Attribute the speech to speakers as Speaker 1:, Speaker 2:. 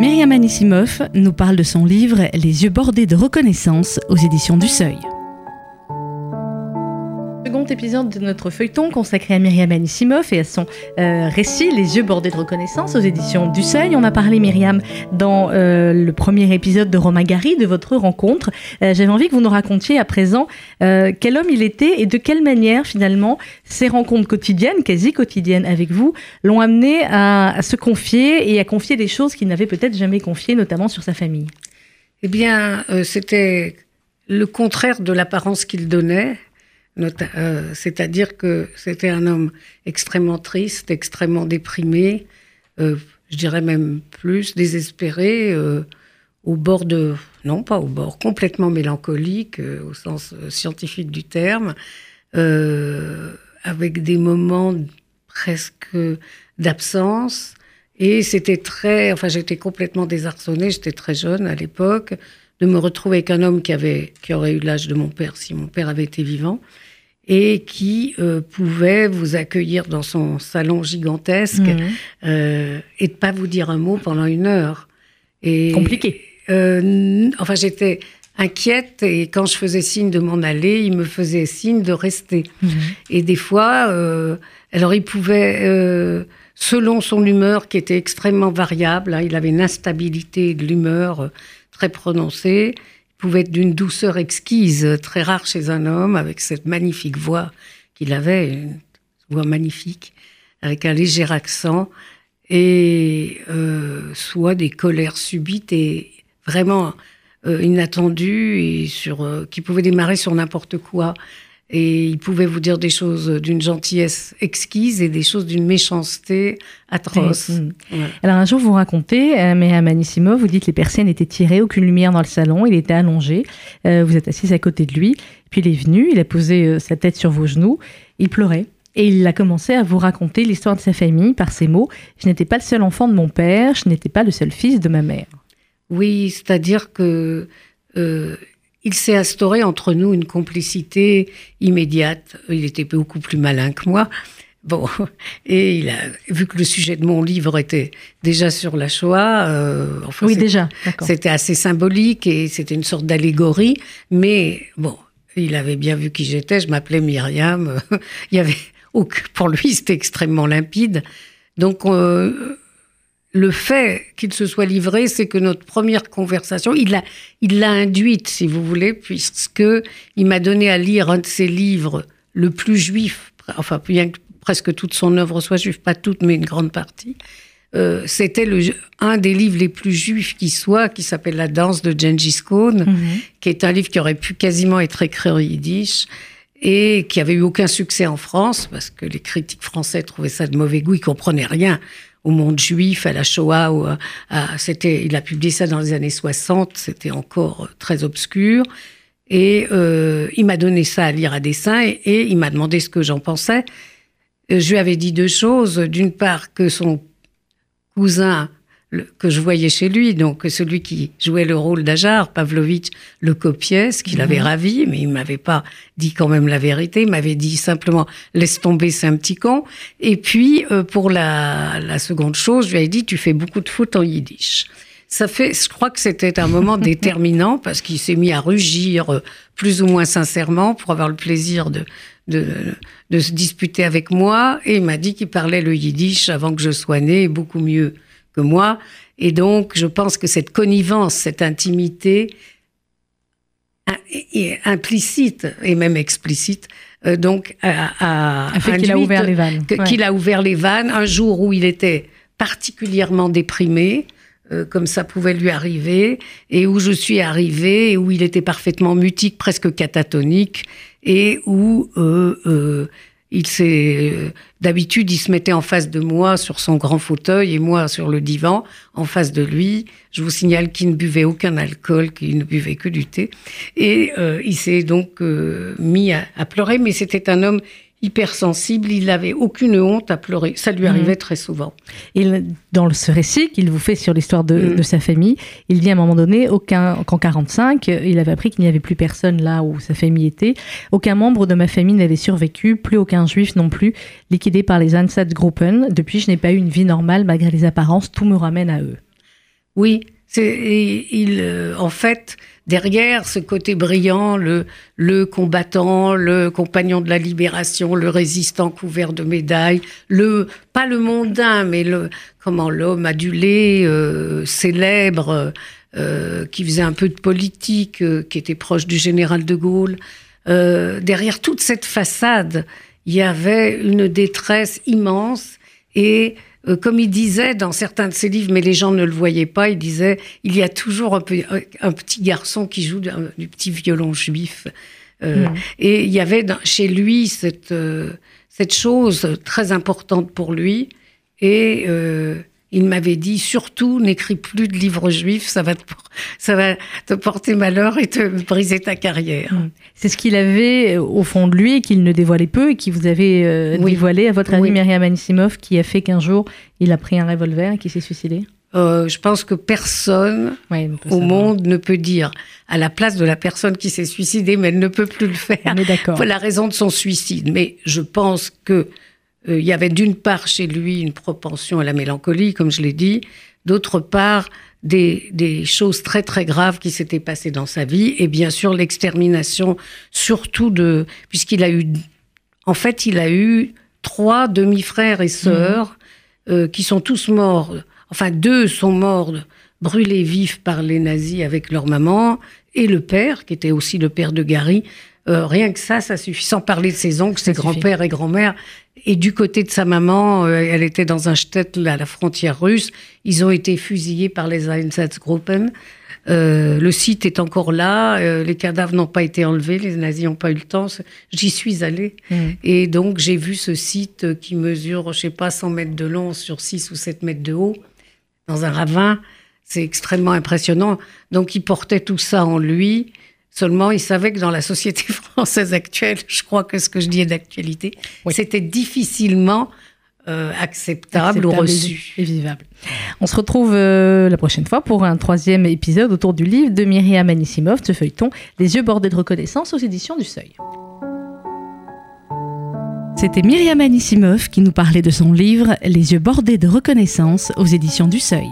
Speaker 1: Myriam Anissimov nous parle de son livre Les yeux bordés de reconnaissance aux éditions du Seuil épisode de notre feuilleton consacré à Myriam Anissimov et à son euh, récit Les yeux bordés de reconnaissance aux éditions du Seuil. On a parlé, Myriam, dans euh, le premier épisode de Romain Gary, de votre rencontre. Euh, j'avais envie que vous nous racontiez à présent quel homme il était et de quelle manière, finalement, ces rencontres quotidiennes, quasi quotidiennes avec vous, l'ont amené à, se confier et à confier des choses qu'il n'avait peut-être jamais confiées, notamment sur sa famille.
Speaker 2: Eh bien, c'était le contraire de l'apparence qu'il donnait. Euh, c'est-à-dire que c'était un homme extrêmement triste, extrêmement déprimé, euh, je dirais même plus désespéré, euh, au bord de, non pas au bord, complètement mélancolique au sens scientifique du terme, avec des moments presque d'absence. Et c'était très, enfin j'étais complètement désarçonnée, j'étais très jeune à l'époque, de me retrouver avec un homme qui avait, qui aurait eu l'âge de mon père si mon père avait été vivant et qui euh, pouvait vous accueillir dans son salon gigantesque mmh. euh, et de pas vous dire un mot pendant une heure.
Speaker 1: Et, Compliqué.
Speaker 2: Euh, enfin, j'étais inquiète et quand je faisais signe de m'en aller, il me faisait signe de rester. Mmh. Et des fois, euh, alors il pouvait, euh, selon son humeur qui était extrêmement variable, hein, il avait une instabilité de l'humeur euh, très prononcée pouvait être d'une douceur exquise, très rare chez un homme, avec cette magnifique voix qu'il avait, une voix magnifique, avec un léger accent, et euh, soit des colères subites et vraiment euh, inattendues, et sur, euh, qui pouvaient démarrer sur n'importe quoi. Et il pouvait vous dire des choses d'une gentillesse exquise et des choses d'une méchanceté atroce. Mm.
Speaker 1: Alors un jour, vous racontez, euh, mais à Manissimo, vous dites que les persiennes étaient tirées, aucune lumière dans le salon, il était allongé, euh, vous êtes assise à côté de lui, puis il est venu, il a posé euh, sa tête sur vos genoux, il pleurait. Et il a commencé à vous raconter l'histoire de sa famille par ces mots. Je n'étais pas le seul enfant de mon père, je n'étais pas le seul fils de ma mère.
Speaker 2: Oui, c'est-à-dire que il s'est instauré entre nous une complicité immédiate. Il était beaucoup plus malin que moi. Bon, et il a vu que le sujet de mon livre était déjà sur la Shoah.
Speaker 1: Euh, oui, déjà.
Speaker 2: C'était assez symbolique et c'était une sorte d'allégorie. Mais bon, il avait bien vu qui j'étais. Je m'appelais Myriam. il y avait pour lui, c'était extrêmement limpide. Donc, euh, le fait qu'il se soit livré, c'est que notre première conversation, il l'a, il l'a induite, si vous voulez, puisque il m'a donné à lire un de ses livres, le plus juif, enfin bien que presque toute son œuvre soit juive, pas toute, mais une grande partie. Euh, c'était le, un des livres les plus juifs qui soit, qui s'appelle La danse de Gengis Khan, mhm. qui est un livre qui aurait pu quasiment être écrit en yiddish et qui avait eu aucun succès en France parce que les critiques français trouvaient ça de mauvais goût, ils comprenaient rien au monde juif, à la Shoah. C'était, il a publié ça dans les années 60, c'était encore très obscur. Et euh, il m'a donné ça à lire à dessin et, il m'a demandé ce que j'en pensais. Euh, je lui avais dit deux choses. D'une part, que son cousin que je voyais chez lui, donc celui qui jouait le rôle d'Ajar, Pavlovitch, le copiait, ce qui l'avait mhm. ravi, mais il m'avait pas dit quand même la vérité, il m'avait dit simplement laisse tomber, c'est un petit con. Et puis euh, pour la, la seconde chose, je lui avais dit tu fais beaucoup de foot en yiddish. Ça fait, je crois que c'était un moment déterminant parce qu'il s'est mis à rugir euh, plus ou moins sincèrement pour avoir le plaisir de, de, de se disputer avec moi et il m'a dit qu'il parlait le yiddish avant que je sois né, beaucoup mieux moi. Et donc, je pense que cette connivence, cette intimité implicite et même explicite, euh, donc,
Speaker 1: a, qu'il a ouvert les vannes.
Speaker 2: Qu'il a ouvert les vannes un jour où il était particulièrement déprimé, euh, comme ça pouvait lui arriver, et où je suis arrivée, et où il était parfaitement mutique, presque catatonique, et où euh, il s'est euh, d'habitude, il se mettait en face de moi sur son grand fauteuil et moi sur le divan en face de lui. Je vous signale qu'il ne buvait aucun alcool, qu'il ne buvait que du thé. Et euh, il s'est donc euh, mis à, pleurer, mais c'était un homme hypersensible, il n'avait aucune honte à pleurer. Ça lui arrivait mhm. très souvent.
Speaker 1: Il, dans ce récit qu'il vous fait sur l'histoire de, mhm. sa famille, il dit à un moment donné qu'en 45, il avait appris qu'il n'y avait plus personne là où sa famille était. Aucun membre de ma famille n'avait survécu, plus aucun juif non plus, liquidé par les Einsatzgruppen. Depuis, je n'ai pas eu une vie normale malgré les apparences, tout me ramène à eux.
Speaker 2: Oui, il euh, en fait derrière ce côté brillant, le, le combattant, le compagnon de la libération, le résistant couvert de médailles, le pas le mondain, mais le comment l'homme adulé, euh, célèbre, euh, qui faisait un peu de politique, euh, qui était proche du général de Gaulle. derrière toute cette façade, il y avait une détresse immense et euh, comme il disait dans certains de ses livres, mais les gens ne le voyaient pas, il disait il y a toujours un, petit garçon qui joue du, petit violon juif. Euh, mm. Et il y avait chez lui cette, euh, cette chose très importante pour lui. Et il m'avait dit surtout n'écris plus de livres juifs, ça va te, ça va te porter malheur et te briser ta carrière.
Speaker 1: Mm. C'est ce qu'il avait euh, au fond de lui et qu'il ne dévoilait peu et qui vous avait euh, dévoilé à votre ami Myriam Anisimov qui a fait qu'un jour il a pris un revolver et qui s'est suicidé?
Speaker 2: Euh, je pense que personne au monde ne peut dire à la place de la personne qui s'est suicidée, mais elle ne peut plus le faire. Pour la raison de son suicide. Mais je pense que il y avait d'une part chez lui une propension à la mélancolie, comme je l'ai dit, d'autre part des, des, choses très très graves qui s'étaient passées dans sa vie, et bien sûr l'extermination, surtout de, puisqu'il a eu, en fait, il a eu trois demi-frères et sœurs mmh. euh, qui sont tous morts. Enfin, deux sont morts brûlés vifs par les nazis avec leur maman, et le père, qui était aussi le père de Gary. Euh, rien que ça, ça suffit. Sans parler de ses oncles, ses grands-pères et grands-mères. Et du côté de sa maman, euh, elle était dans un shtetl à la frontière russe. Ils ont été fusillés par les Einsatzgruppen. Euh, le site est encore là, euh, les cadavres n'ont pas été enlevés, les nazis n'ont pas eu le temps. J'y suis allée. Mm. Et donc, j'ai vu ce site qui mesure, je sais pas, 100 mètres de long sur 6 ou 7 mètres de haut, dans un ravin. C'est extrêmement impressionnant. Donc, il portait tout ça en lui. Seulement, il savait que dans la société française actuelle, je crois que ce que je dis est d'actualité, c'était difficilement euh, acceptable, ou reçu.
Speaker 1: Et vivable. On se retrouve euh, la prochaine fois pour un troisième épisode autour du livre de Myriam Anisimov, ce feuilleton Les yeux bordés de reconnaissance aux éditions du Seuil. C'était Myriam Anisimov qui nous parlait de son livre Les yeux bordés de reconnaissance aux éditions du Seuil.